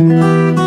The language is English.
Música